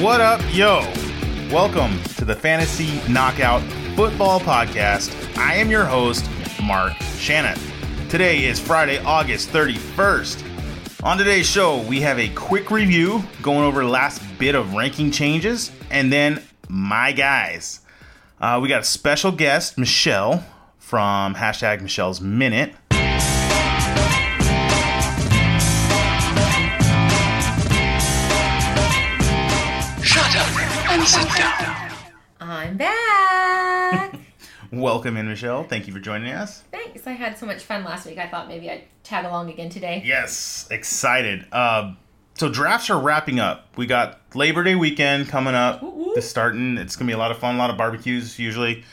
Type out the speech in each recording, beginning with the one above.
What up, yo? Welcome to the Fantasy Knockout Football Podcast. I am your host, Mark Shannon. Today is Friday, August 31st. On today's show, we have a quick review going over last bit of ranking changes, and then my guys. Uh, we got a special guest, Michelle, from hashtag Michelle's Minute. Back. Welcome in, Michelle. Thank you for joining us. Thanks. I had so much fun last week. I thought maybe I'd tag along again today. Yes, excited. Uh, so drafts are wrapping up. We got Labor Day weekend coming up. Woo-woo. It's starting. It's gonna be a lot of fun, a lot of barbecues usually.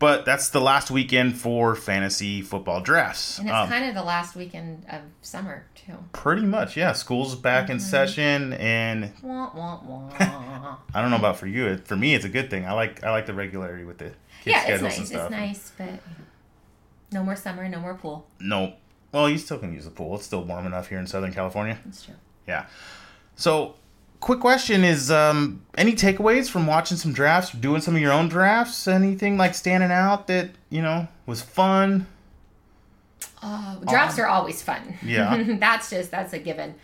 But that's the last weekend for fantasy football drafts. And it's Um, kind of the last weekend of summer, too. pretty much, yeah. School's back Mm-hmm. in session, and Wah, wah, wah. I don't know about for you. For me, it's a good thing. I like I like the regularity with the kids' yeah, it's schedules nice. and It's nice, but no more summer, no more pool. No, well, you still can use the pool. It's still warm enough here in Southern California. That's true. Yeah. So, quick question is um, any takeaways from watching some drafts, doing some of your own drafts? Anything like standing out that, you know, was fun? Uh, drafts are always fun. Yeah. that's just, that's a given.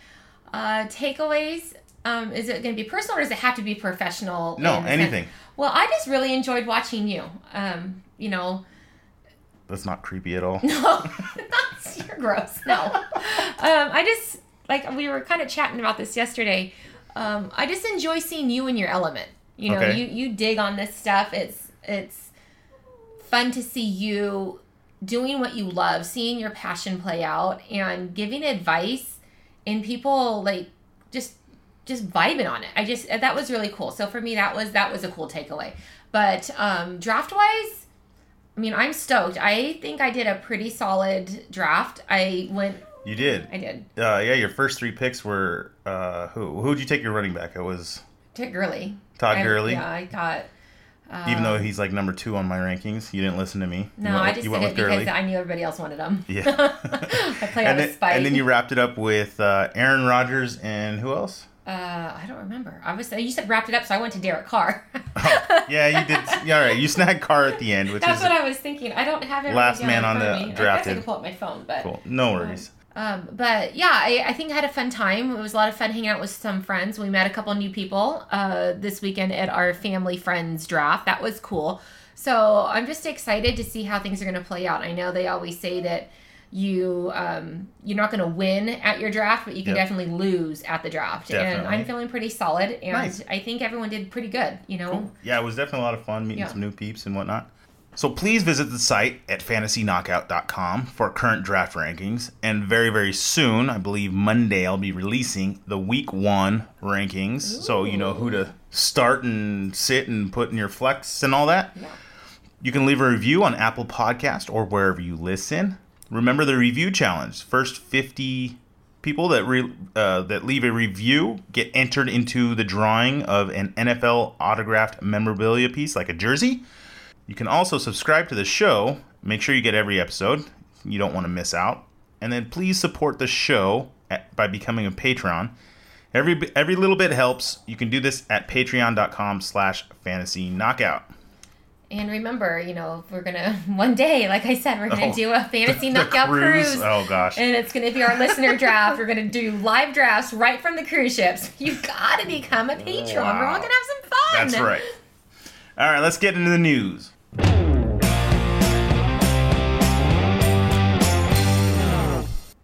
Uh, takeaways, um, is it going to be personal or does it have to be professional? No, in the sense- anything. Well, I just really enjoyed watching you. Um, you know, That's not creepy at all. No, that's you're gross. No, um, I just like we were kind of chatting about this yesterday. Um, I just enjoy seeing you in your element. You know, Okay. you you dig on this stuff. It's it's fun to see you doing what you love, seeing your passion play out, and giving advice, and people like just just vibing on it. I just that was really cool. So for me, that was that was a cool takeaway. But um, draft wise, I mean, I'm stoked. I think I did a pretty solid draft. I went, You did. I did. Uh, yeah, your first three picks were uh, who? Who'd you take your running back? It was Took Gurley. Todd I- Gurley. Yeah, I got. Even though he's like number two on my rankings, you didn't listen to me. No, went, I just you did went it with because Gurley. I knew everybody else wanted him. Yeah. I play out and, of then, spite. and then you wrapped it up with uh, Aaron Rodgers and who else? Uh, I don't remember. I was. You said wrapped it up, so I went to Derek Carr. Yeah, you did. Yeah, all right. You snagged Carr at the end, which That's is what I was thinking. I don't have it. Last man on the me. I guess drafted. I pull up my phone, but cool. No worries. Um, but yeah, I, I think I had a fun time. It was a lot of fun hanging out with some friends. We met a couple new people uh, this weekend at our family friends draft. That was cool. So I'm just excited to see how things are going to play out. I know they always say that you um, you're not going to win at your draft, but you can Yep. definitely lose at the draft. And I'm feeling pretty solid, and Nice. I think everyone did pretty good. You know, Yeah, it was definitely a lot of fun meeting Yeah. some new peeps and whatnot. So please visit the site at fantasyknockout.com for current draft rankings. And very, very soon, I believe Monday, I'll be releasing the week one rankings. So you know who to start and sit and put in your flex and all that. Yeah. You can leave a review on Apple Podcast or wherever you listen. Remember the review challenge. First 50 people that re- uh, that leave a review get entered into the drawing of an NFL autographed memorabilia piece like a jersey. You can also subscribe to the show. Make sure you get every episode. You don't want to miss out. And then please support the show at, by becoming a patron. Every every little bit helps. You can do this at patreon.com slash fantasy knockout. And remember, you know, we're gonna one day, like I said, we're gonna Oh, do a fantasy The knockout cruise. Oh gosh. And it's going to be our listener draft. We're going to do live drafts right from the cruise ships. You got to become a patron. We're all going to have some fun. That's right. All right, let's get into the news.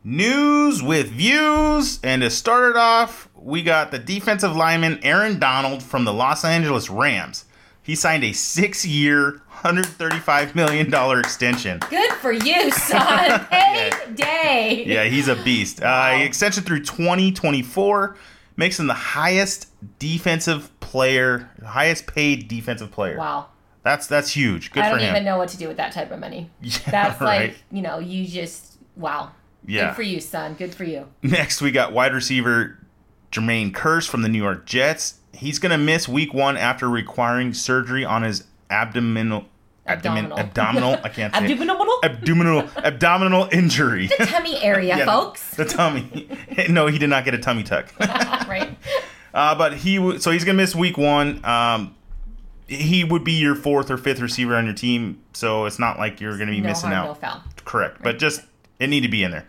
News with views. And to start it off, we got the defensive lineman Aaron Donald from the Los Angeles Rams. He signed a six year, $135 million extension. Good for you, son. Payday. Yeah, he's a beast. Uh, extension through 2024 makes him the highest defensive player, highest paid defensive player. Wow. That's that's huge. Good I don't him. even know what to do with that type of money. Yeah, That's right. like, you know, you just, wow. Yeah. Good for you, son. Good for you. Next, we got wide receiver Jermaine Kearse from the New York Jets. He's going to miss week one after requiring surgery on his abdominal. Abdomen, Abdominal. abdominal. I can't say. Abdominal? Abdominal, abdominal injury. The tummy area, Yeah, folks. The tummy. No, he did not get a tummy tuck. Right? Uh, but he w- so he's gonna miss week one. Um, he would be your fourth or fifth receiver on your team, so it's not like you're gonna be no missing harm, out. no. Correct, but just it need to be in there.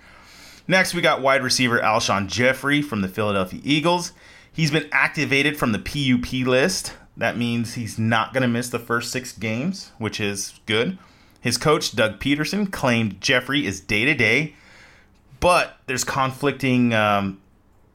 Next, we got wide receiver Alshon Jeffery from the Philadelphia Eagles. He's been activated from the PUP list. That means he's not going to miss the first six games, which is good. His coach, Doug Pederson, claimed Jeffery is day to day, but there's conflicting um,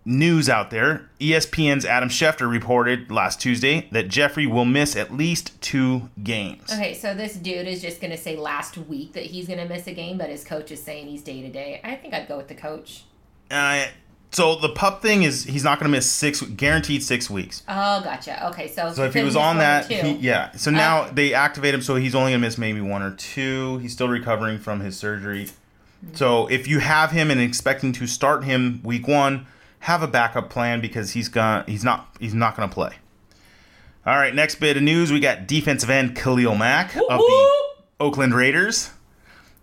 news out there. ESPN's Adam Schefter reported last Tuesday that Jeffery will miss at least two games. Okay, so this dude is just going to say last week that he's going to miss a game, but his coach is saying he's day to day. I think I'd go with the coach. Uh, so the pup thing is he's not going to miss six, guaranteed six weeks. Oh, gotcha. Okay, so So if he was on that, he, yeah. So now Okay. they activate him, so he's only gonna miss maybe one or two. He's still recovering from his surgery. So if you have him and expecting to start him week one, have a backup plan because he's gonna he's not he's not gonna play. All right, next bit of news we got defensive end Khalil Mack of the Oakland Raiders.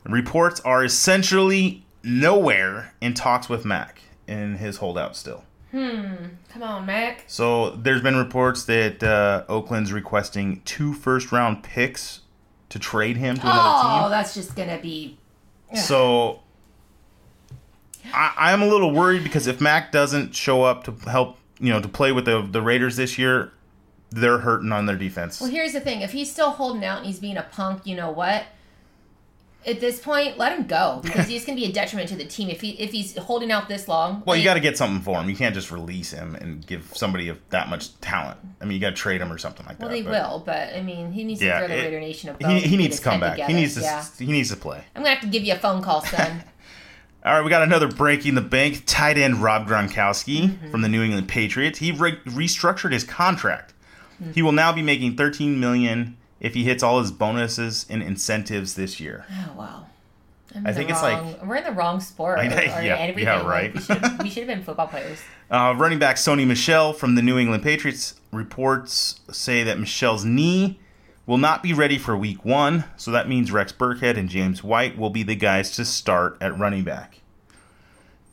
Reports are essentially nowhere in talks with Mack in his holdout still. Hmm. Come on, Mack. So there's been reports that uh, Oakland's requesting two first round picks to trade him to another team. Oh, that's just going to be. team. So I, I'm a little worried because if Mack doesn't show up to help, you know, to play with the the Raiders this year, they're hurting on their defense. Well, here's the thing: if he's still holding out and he's being a punk, you know what? At this point, let him go because he's going to be a detriment to the team if he if he's holding out this long. Well, you got to get something for him. You can't just release him and give somebody of that much talent. I mean, you got to trade him or something like Well, that. they but will, but I mean, he needs to throw the Raider Nation a bone. He, he needs to come back. He needs to. Yeah. He needs to play. I'm gonna have to give you a phone call, son. All right, we got another breaking the bank. Tight end Rob Gronkowski Mm-hmm. from the New England Patriots. He re- restructured his contract. Mm. He will now be making 13 million if he hits all his bonuses and incentives this year. oh wow. I'm I think it's like- we're in the wrong sport. Or yeah, yeah, right. we should have we should have been football players. Uh, running back Sony Michel from the New England Patriots reports say that Michel's knee will not be ready for week one, so that means Rex Burkhead and James White will be the guys to start at running back.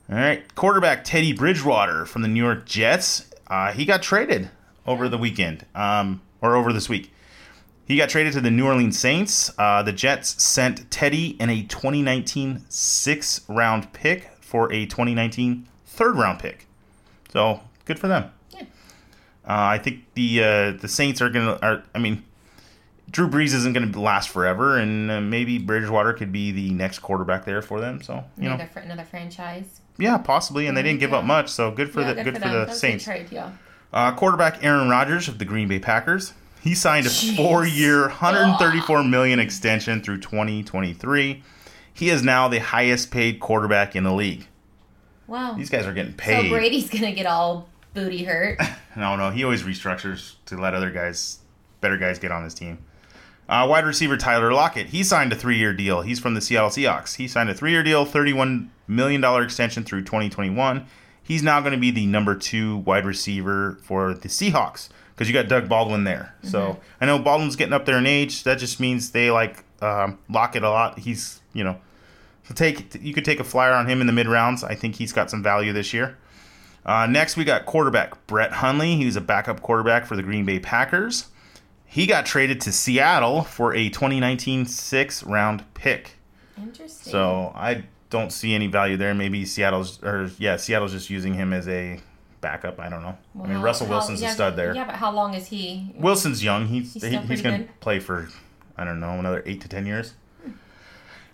All right, quarterback Teddy Bridgewater from the New York Jets. Uh, he got traded over the weekend, um, or over this week. He got traded to the New Orleans Saints. Uh, the Jets sent Teddy in a 2019 six round pick for a 2019 third round pick. So good for them. Yeah. Uh, I think the uh, the Saints are gonna. Are, I mean, Drew Brees isn't gonna last forever, and uh, maybe Bridgewater could be the next quarterback there for them. So you know, Another, fr- another franchise. yeah, possibly. And they didn't give up much, so good for yeah, the good, for, them. the That was a Saints. Trade, yeah. Uh, quarterback Aaron Rodgers of the Green Bay Packers. He signed a Jeez. four-year, 134 million extension through 2023. He is now the highest-paid quarterback in the league. Wow. These guys are getting paid. so. Brady's gonna get all booty hurt. No, no, he always restructures to let other guys, better guys, get on his team. Uh, wide receiver Tyler Lockett. He signed a three-year deal. He's from the Seattle Seahawks. He signed a three-year deal, thirty-one million dollar extension through 2021. He's now going to be the number two wide receiver for the Seahawks because you got Doug Baldwin there. So I know Baldwin's getting up there in age. That just means they like um, Lockett a lot. He's you know, take you could take a flyer on him in the mid rounds. I think he's got some value this year. Uh, next, we got quarterback Brett Hundley. He was a backup quarterback for the Green Bay Packers. He got traded to Seattle for a 2019 six round pick. Interesting. So I don't see any value there. Maybe Seattle's, or yeah, Seattle's just using him as a backup. I don't know. I mean, Russell how- Wilson's yeah, a stud there. Yeah, but how long is he? Wilson's young. He's, He's he, he's going to play for, I don't know, another eight to ten years.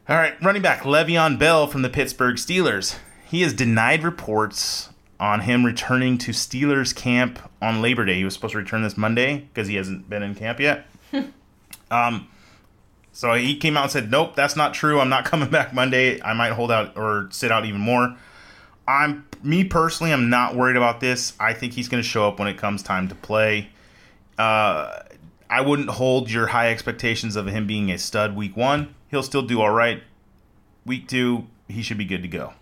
All right, running back Le'Veon Bell from the Pittsburgh Steelers. He has denied reports on him returning to Steelers camp on Labor Day. He was supposed to return this Monday because he hasn't been in camp yet. um, so he came out and said, "Nope, that's not true. I'm not coming back Monday. I might hold out or sit out even more." I'm me personally, I'm not worried about this. I think he's going to show up when it comes time to play. Uh, I wouldn't hold your high expectations of him being a stud week one. He'll still do all right. Week two, he should be good to go.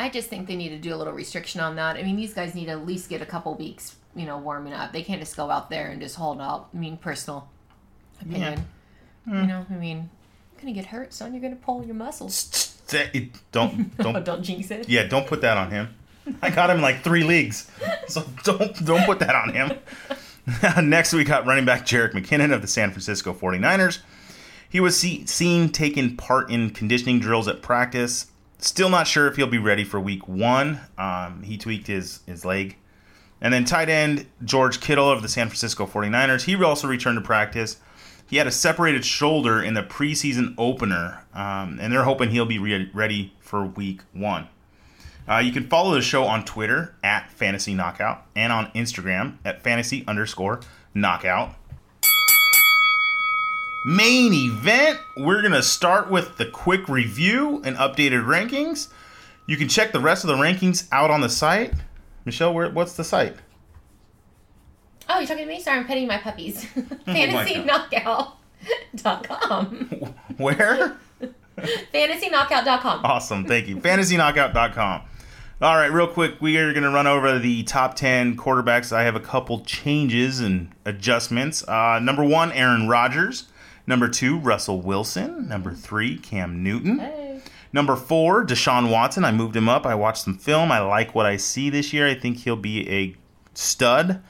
I just think they need to do a little restriction on that. I mean, these guys need to at least get a couple weeks, you know, warming up. They can't just go out there and just hold out. I mean, personal opinion. Hmm. You know, I mean, you're gonna get hurt, son. You're gonna pull your muscles. Don't don't Don't jinx it. yeah, don't put that on him. I got him like three leagues. so don't don't put that on him. Next, we got running back Jerick McKinnon of the San Francisco 49ers. He was see, seen taking part in conditioning drills at practice. Still not sure if he'll be ready for week one. Um, he tweaked his, his leg. And then tight end George Kittle of the San Francisco 49ers. He also returned to practice. He had a separated shoulder in the preseason opener, um, and they're hoping he'll be re- ready for week one. Uh, you can follow the show on Twitter at Fantasy Knockout and on Instagram at Fantasy underscore Knockout. Main event, we're going to start with the quick review and updated rankings. You can check the rest of the rankings out on the site. Michelle, where, what's the site? Oh, you're talking to me? Sorry, I'm petting my puppies. FantasyKnockout.com. Where? FantasyKnockout.com. Awesome. Thank you. FantasyKnockout.com. All right, real quick, we are going to run over the top 10 quarterbacks. I have a couple changes and adjustments. Uh, number one, Aaron Rodgers. Number two, Russell Wilson. Number three, Cam Newton. Hey. Number four, Deshaun Watson. I moved him up. I watched some film. I like what I see this year. I think he'll be a stud.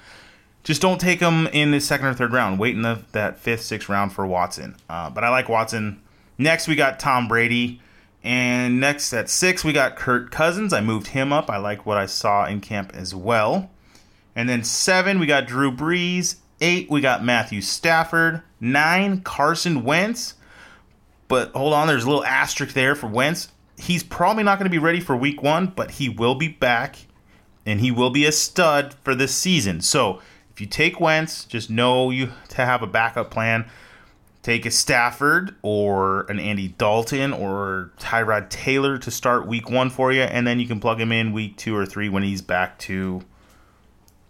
Just don't take him in the second or third round. Wait in the, that fifth, sixth round for Watson. Uh, but I like Watson. Next, we got Tom Brady. And next at six, we got Kirk Cousins. I moved him up. I like what I saw in camp as well. And then seven, we got Drew Brees. Eight, we got Matthew Stafford. Nine, Carson Wentz. But hold on, there's a little asterisk there for Wentz. He's probably not going to be ready for week one, but he will be back and he will be a stud for this season. So if you take Wentz, just know you to have a backup plan. Take a Stafford or an Andy Dalton or Tyrod Taylor to start week one for you, and then you can plug him in week two or three when he's back to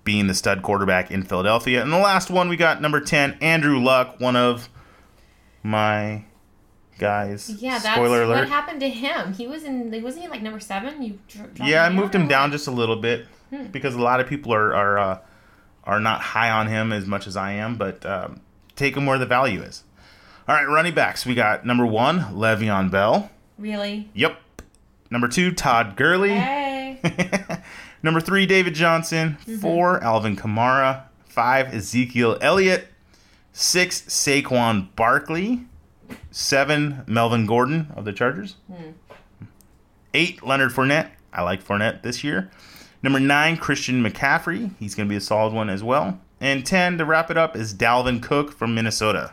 being the stud quarterback in Philadelphia. And the last one we got number 10, Andrew Luck, one of my guys. Yeah, that's Spoiler alert. what happened to him. He was in, wasn't he like number seven? You Yeah, I moved him down what? just a little bit Hmm. because a lot of people are are uh, are not high on him as much as I am, but um, take him where the value is. All right, running backs. We got number one, Le'Veon Bell. Really? Yep. Number two, Todd Gurley. Hey. number three, David Johnson. Mm-hmm. Four, Alvin Kamara. Five, Ezekiel Elliott. Six, Saquon Barkley. Seven, Melvin Gordon of the Chargers. Hmm. Eight, Leonard Fournette. I like Fournette this year. Number nine, Christian McCaffrey. He's going to be a solid one as well. And 10, to wrap it up, is Dalvin Cook from Minnesota.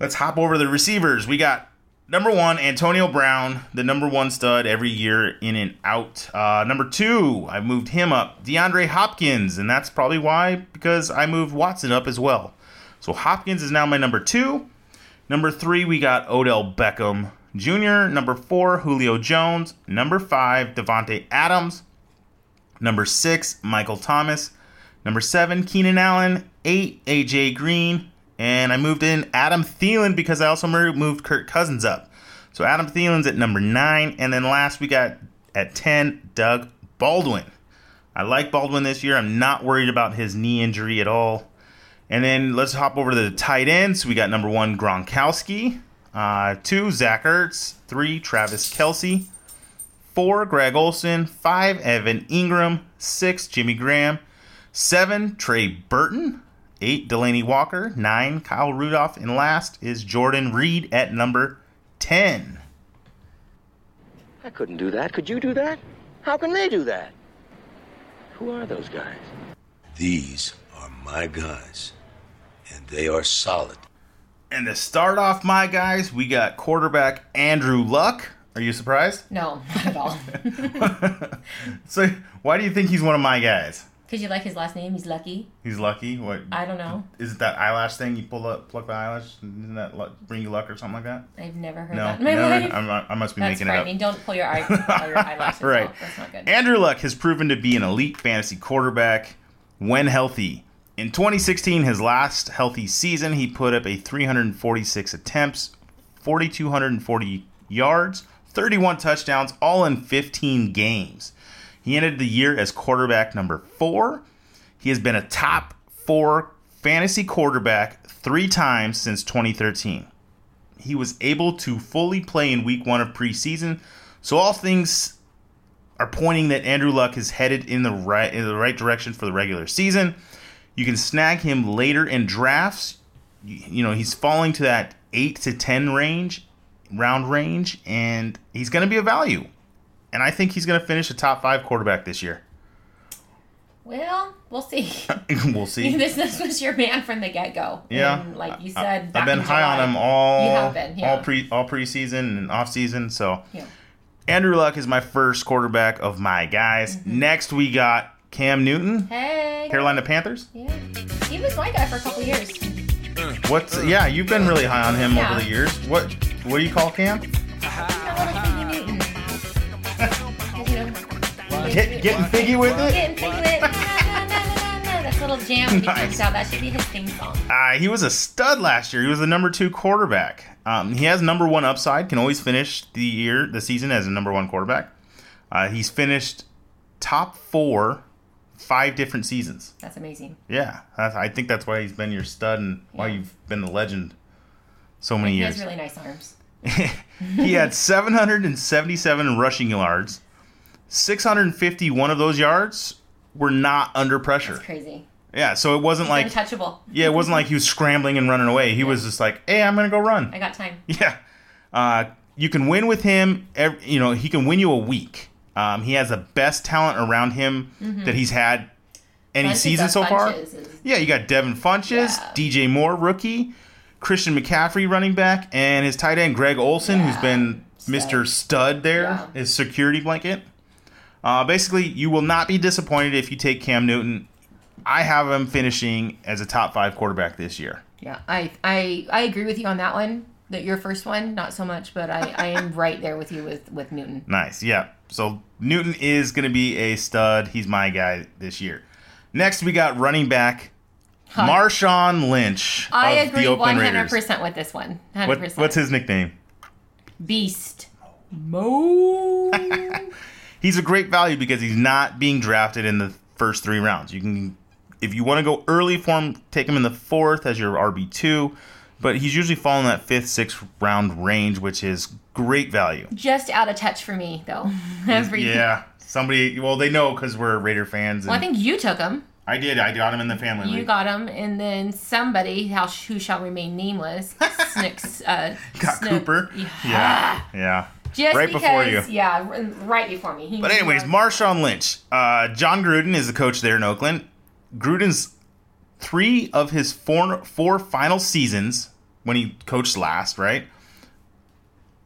Let's hop over to the receivers. We got number one, Antonio Brown, the number one stud every year in and out. Uh, number two, I moved him up, DeAndre Hopkins, and that's probably why, because I moved Watson up as well. So Hopkins is now my number two. Number three, we got Odell Beckham Jr. Number four, Julio Jones. Number five, Davante Adams. Number six, Michael Thomas. Number seven, Keenan Allen. Eight, AJ Green. And I moved in Adam Thielen because I also moved Kirk Cousins up. So Adam Thielen's at number nine. And then last we got at 10, Doug Baldwin. I like Baldwin this year. I'm not worried about his knee injury at all. And then let's hop over to the tight ends. We got number one, Gronkowski. Uh, two, Zach Ertz. Three, Travis Kelce. Four, Greg Olsen. Five, Evan Engram. Six, Jimmy Graham. Seven, Trey Burton. Eight, Delanie Walker. Nine, Kyle Rudolph. And last is Jordan Reed at number 10. I couldn't do that. Could you do that? How can they do that? Who are those guys? These are my guys, and they are solid. And to start off, my guys, we got quarterback Andrew Luck. Are you surprised? No, not at all. So, why do you think he's one of my guys? Because you like his last name, he's lucky. He's lucky. What I don't know. is it? That eyelash thing you pull up, pluck the eyelash? Isn't that luck, bring you luck or something like that? I've never heard No, that in my never- life. I'm, I must be That's making it up. frightening. Don't pull your, eye, pull your eyelashes Right. out. That's not good. Andrew Luck has proven to be an elite fantasy quarterback when healthy. In 2016, his last healthy season, he put up a 346 attempts, 4,240 yards, 31 touchdowns, all in 15 games. He ended the year as quarterback number four. He has been a top four fantasy quarterback three times since 2013 he was able to fully play in week one of preseason. So all things are pointing that Andrew Luck is headed in the right in the right direction for the regular season. You can snag him later in drafts. You, know, he's falling to that 8 to 10 range, round range, and he's going to be a value. And I think he's going to finish a top 5 quarterback this year. Well, we'll see. we'll see. this, this was your man from the get go. Yeah, And like you said, I've been in high on him all have been, yeah. all pre all preseason and off season. So Yeah. Andrew Luck is my first quarterback of my guys. Mm-hmm. Next we got Cam Newton, Hey. Carolina Panthers. Yeah. He was my guy for a couple years. What's yeah? You've been really high on him Yeah. over the years. What what do you call Cam? Get, getting figgy with it. Getting Figgy with it. Little jam he Nice. comes out. That should be his theme song. Uh, he was a stud last year. He was the number two quarterback. Um, he has number one upside. Can always finish the year, the season as a number one quarterback. Uh, he's finished top four, five different seasons. That's amazing. Yeah, that's, I think that's why he's been your stud and why you've been the legend so many He years. has really nice arms. he had 777 rushing yards. 651 of those yards were not under pressure. It's crazy. Yeah, so it wasn't like Untouchable. yeah, it wasn't like he was scrambling and running away. He was just like, "Hey, I'm gonna go run." I got time. Yeah, uh, you can win with him. Ev you know, he can win you a week. Um, he has the best talent around him that he's had any Funchess season so far. Is- Yeah, you got Devin Funchess, Yeah. DJ Moore, rookie, Christian McCaffrey, running back, and his tight end Greg Olsen, who's been. Mr. Stud there, Yeah. his security blanket. Uh, basically, you will not be disappointed if you take Cam Newton. I have him finishing as a top five quarterback this year. Yeah, I, I I agree with you on that one. That your first one, not so much, but I, I am right there with you with with Newton. Nice, yeah. So Newton is going to be a stud. He's my guy this year. Next, we got running back Marshawn Lynch. I of agree the one Oakland hundred percent with this one. Hundred What, what's his nickname? beast? Mo. He's a great value because he's not being drafted in the first three rounds. You can, if you want to go early for him, take him in the fourth as your RB two, but he's usually falling in that fifth, sixth round range, which is great value. Just out of touch for me though. Every Yeah, somebody. Well, they know because we're Raider fans. And Well, I think you took him. I did. I got him in the family You league. got him, and then somebody, how who shall remain nameless, Snicks, uh, got Snook- Cooper. Yeah, yeah. Just right because, before you. yeah, right before me. He But anyways, Marshawn Lynch. Uh, Jon Gruden is the coach there in Oakland. Gruden's three of his four four final seasons when he coached last, right?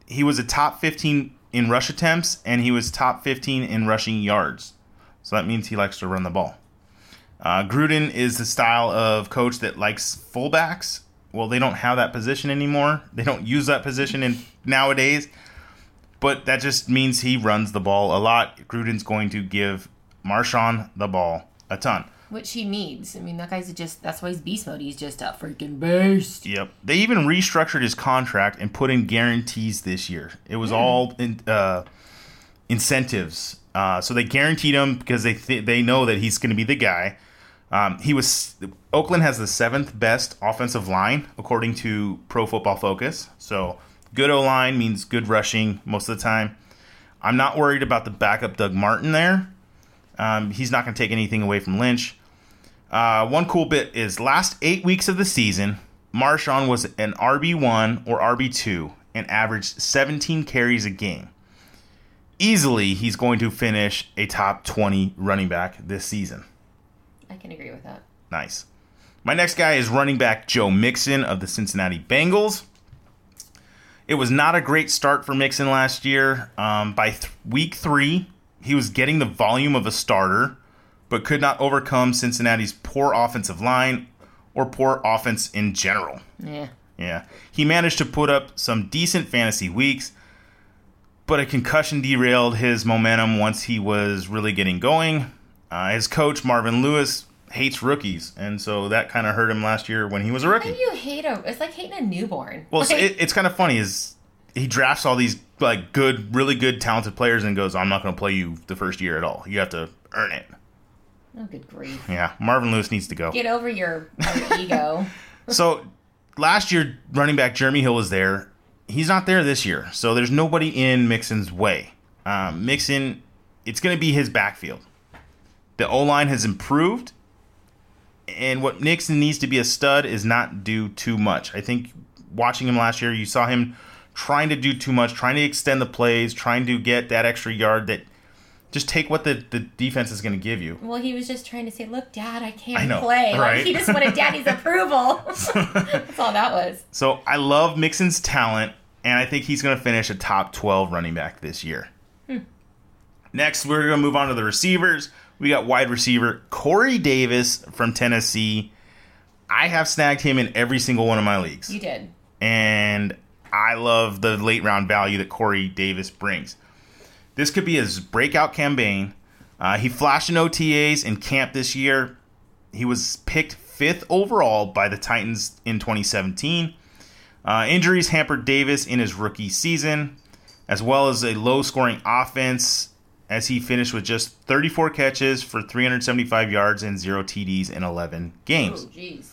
He was a top 15 in rush attempts and he was top 15 in rushing yards. So that means he likes to run the ball. Uh, Gruden is the style of coach that likes fullbacks. Well, they don't have that position anymore. They don't use that position in nowadays but that just means he runs the ball a lot. Gruden's going to give Marshawn the ball a ton. which he needs. I mean, that guy's just that's why he's beast mode. He's just a freaking beast. Yep. They even restructured his contract and put in guarantees this year. It was all in, uh, incentives. Uh, so they guaranteed him because they th- they know that he's going to be the guy. Um, he was Oakland has the seventh best offensive line according to Pro Football Focus. So good O line means good rushing most of the time. I'm not worried about the backup Doug Martin there. Um, he's not going to take anything away from Lynch. Uh, one cool bit is last eight weeks of the season, Marshawn was an RB1 or RB2 and averaged 17 carries a game. Easily, he's going to finish a top 20 running back this season. I can agree with that. Nice. My next guy is running back Joe Mixon of the Cincinnati Bengals. It was not a great start for Mixon last year. Um, by th- week three, he was getting the volume of a starter, but could not overcome Cincinnati's poor offensive line or poor offense in general. Yeah. Yeah. He managed to put up some decent fantasy weeks, but a concussion derailed his momentum once he was really getting going. Uh, his coach, Marvin Lewis, hates rookies, and so that kind of hurt him last year when he was a How rookie. do you hate a? It's like hating a newborn. Well, Like, it, it's kind of funny is he drafts all these like good, really good, talented players and goes, "I'm not going to play you the first year at all. You have to earn it." oh, good grief! Yeah, Marvin Lewis needs to go. Get over your, your ego. So last year, running back Jeremy Hill was there. He's not there this year, so there's nobody in Mixon's way. Um, Mixon it's going to be his backfield. The O line has improved, and what Mixon needs to be a stud is not do too much. I think watching him last year, you saw him trying to do too much, trying to extend the plays, trying to get that extra yard that just take what the, the defense is going to give you. Well, he was just trying to say, "Look, Dad, I can't I know, play." right? Like he just wanted Daddy's approval. That's all that was. So I love Mixon's talent, and I think he's going to finish a top 12 running back this year. Hmm. Next, we're going to move on to the receivers. We got wide receiver Corey Davis from Tennessee. I have snagged him in every single one of my leagues. You did. and I love the late round value that Corey Davis brings. This could be his breakout campaign. Uh, he flashed in OTAs in camp this year. He was picked fifth overall by the Titans in 2017. Uh, injuries hampered Davis in his rookie season, as well as a low scoring offense, as he finished with just 34 catches for 375 yards and zero TDs in 11 games. Oh, jeez.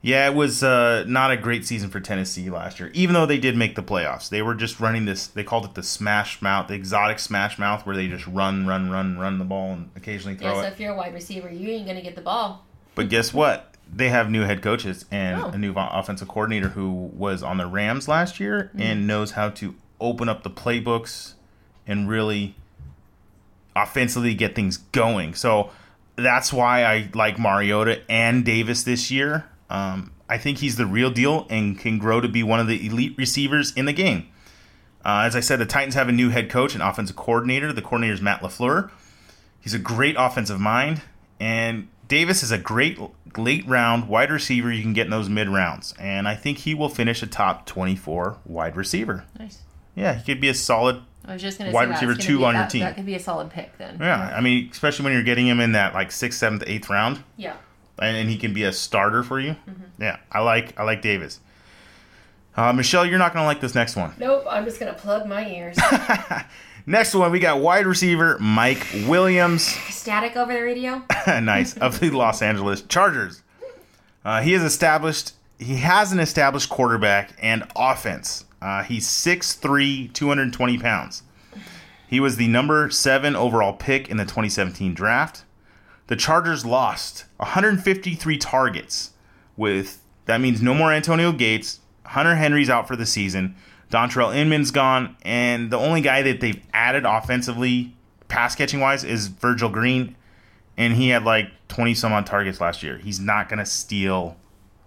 Yeah, it was uh, not a great season for Tennessee last year, even though they did make the playoffs. They were just running this, they called it the smash mouth, the exotic smash mouth, where they just run, run, run, run the ball and occasionally throw Yeah. So it. if you're a wide receiver, you ain't gonna get the ball. But guess what? They have new head coaches and Oh. a new offensive coordinator who was on the Rams last year and knows how to open up the playbooks and really offensively get things going. So that's why I like Mariota and Davis this year. Um, I think he's the real deal and can grow to be one of the elite receivers in the game. Uh, as I said, the Titans have a new head coach and offensive coordinator. The coordinator is Matt LaFleur. He's a great offensive mind, and Davis is a great late round wide receiver you can get in those mid rounds. And I think he will finish a top 24 wide receiver. Nice. Yeah, he could be a solid I was just gonna Wide say that's receiver gonna two be- on your that- team. That could be a solid pick then. Yeah, I mean, especially when you're getting him in that like sixth, seventh, eighth round, Yeah. and, and he can be a starter for you. Mm-hmm. Yeah, I like I like Davis. Uh, Michelle, you're not gonna like this next one. Nope. I'm just gonna plug my ears. Next one, we got wide receiver Mike Williams, Static over the radio. nice of the Los Angeles Chargers. Uh, he has established he has an established quarterback and offense. Uh, he's 6'3", 220 pounds. He was the number seven overall pick in the 2017 draft. The Chargers lost 153 targets with that means no more Antonio Gates. Hunter Henry's out for the season. Dontrelle Inman's gone, and the only guy that they've added offensively, pass catching wise, is Virgil Green, and he had like 20 some odd targets last year. He's not going to steal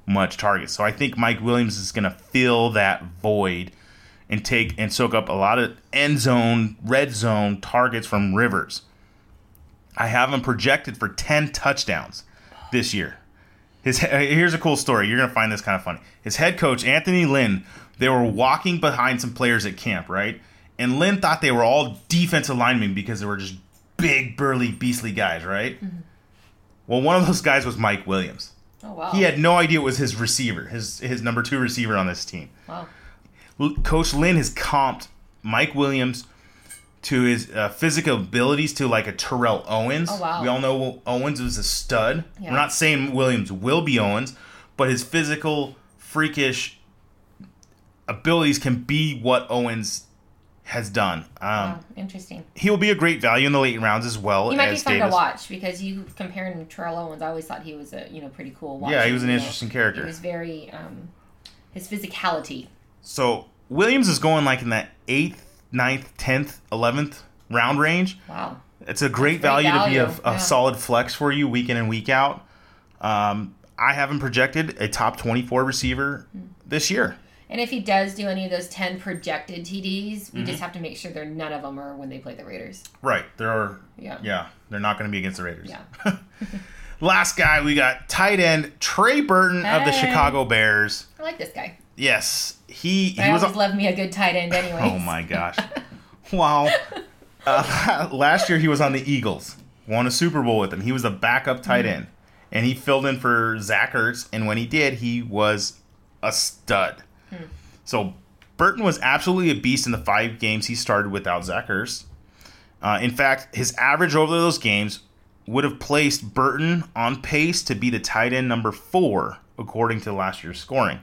much targets. So I think Mike Williams is going to fill that void and take and soak up a lot of end zone, red zone targets from Rivers. I have him projected for 10 touchdowns this year. His here's a cool story. You're gonna find this kind of funny. His head coach Anthony Lynn, they were walking behind some players at camp, right? And Lynn thought they were all defensive linemen because they were just big, burly, beastly guys, right? Mm-hmm. Well, one of those guys was Mike Williams. Oh wow. He had no idea it was his receiver, his his number two receiver on this team. Wow. Coach Lynn has comped Mike Williams to his uh, physical abilities to like a Terrell Owens. Oh, wow. We all know Owens was a stud. Yeah. We're not saying Williams will be Owens, but his physical, freakish abilities can be what Owens has done. Um, Wow. Interesting. He will be a great value in the late rounds as well He might be fun Davis. to watch because you comparing him to Terrell Owens. I always thought he was a you know pretty cool. Yeah, he was an you know. interesting character. He was very um, his physicality. So Williams is going like in that eighth, ninth, tenth, eleventh round range. Wow. It's a great great value, to be a, a yeah. solid flex for you week in and week out. Um, I haven't projected a top 24 receiver Hmm. this year. And if he does do any of those ten projected TDs, we Mm-hmm. just have to make sure they're none of them are when they play the Raiders. Right. There are, Yeah. yeah, they're not going to be against the Raiders. Yeah. Last guy, we got tight end Trey Burton of the Chicago Bears. I like this guy. Yes, he, he I was. always love me a good tight end anyway. Oh my gosh. wow. Uh, last year he was on the Eagles. Won a Super Bowl with them. He was a backup tight end. And he filled in for Zach Ertz. And when he did, he was a stud. So Burton was absolutely a beast in the five games he started without Zach Ertz. Uh, in fact, his average over those games would have placed Burton on pace to be the tight end number four, according to last year's scoring.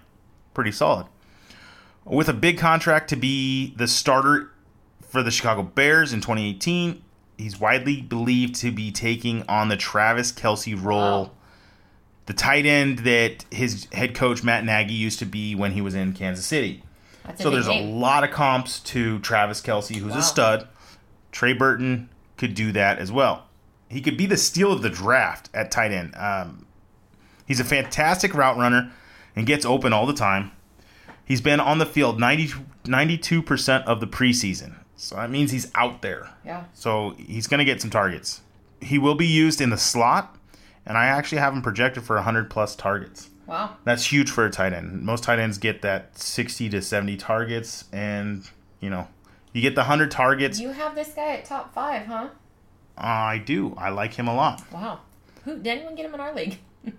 Pretty solid with a big contract to be the starter for the Chicago Bears in 2018. he's widely believed to be taking on the Travis Kelce role, Wow. The tight end that his head coach Matt Nagy used to be when he was in Kansas City. That's So big there's a lot of comps to Travis Kelce, who's Wow. a stud. Trey Burton could do that as well. He could be the steal of the draft at tight end. Um, he's a fantastic route runner and gets open all the time. He's been on the field 90, 92% of the preseason. So that means he's out there. Yeah. So he's going to get some targets. He will be used in the slot, and I actually have him projected for 100 plus targets. Wow. That's huge for a tight end. Most tight ends get that 60 to 70 targets, and, you know, you get the 100 targets. You have this guy at top five, huh? I do. I like him a lot. Wow. Who did anyone get him in our league? I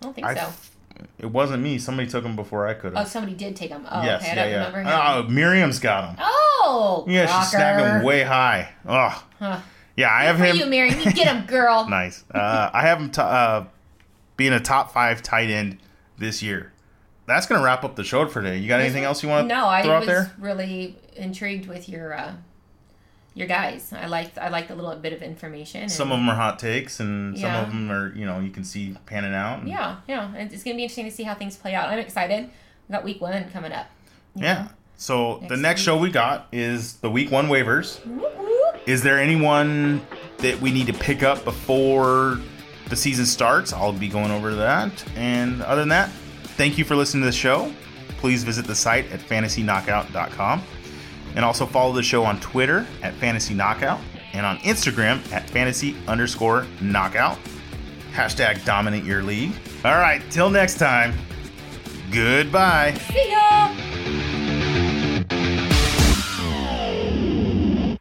don't think I so. f- it wasn't me. Somebody took him before I could Oh, somebody did take him. Oh, yes, okay. I yeah, don't yeah. remember him. Oh, Miriam's got him. Oh, Yeah, she snagged him way high. Oh, Huh. Yeah. I have for him. you, Miriam. You get him, girl. nice. Uh, I have him t- uh, being a top five tight end this year. That's gonna wrap up the show for today. You got anything else you want to No, I throw out was there? really intrigued with your uh, your guys. I liked I liked a little bit of information. Some of them are hot takes, and some of them are you know you can see panning out. and- Yeah, yeah. It's gonna be interesting to see how things play out. I'm excited. We got week one coming up. Yeah. know? So the Next next week. show we got is the week one waivers. Whoop. Is there anyone that we need to pick up before the season starts? I'll be going over that. And other than that, thank you for listening to the show. Please visit the site at fantasyknockout.com. And also follow the show on Twitter at Fantasy Knockout and on Instagram at fantasy underscore knockout. Hashtag dominate your league. All right, till next time, goodbye. See ya.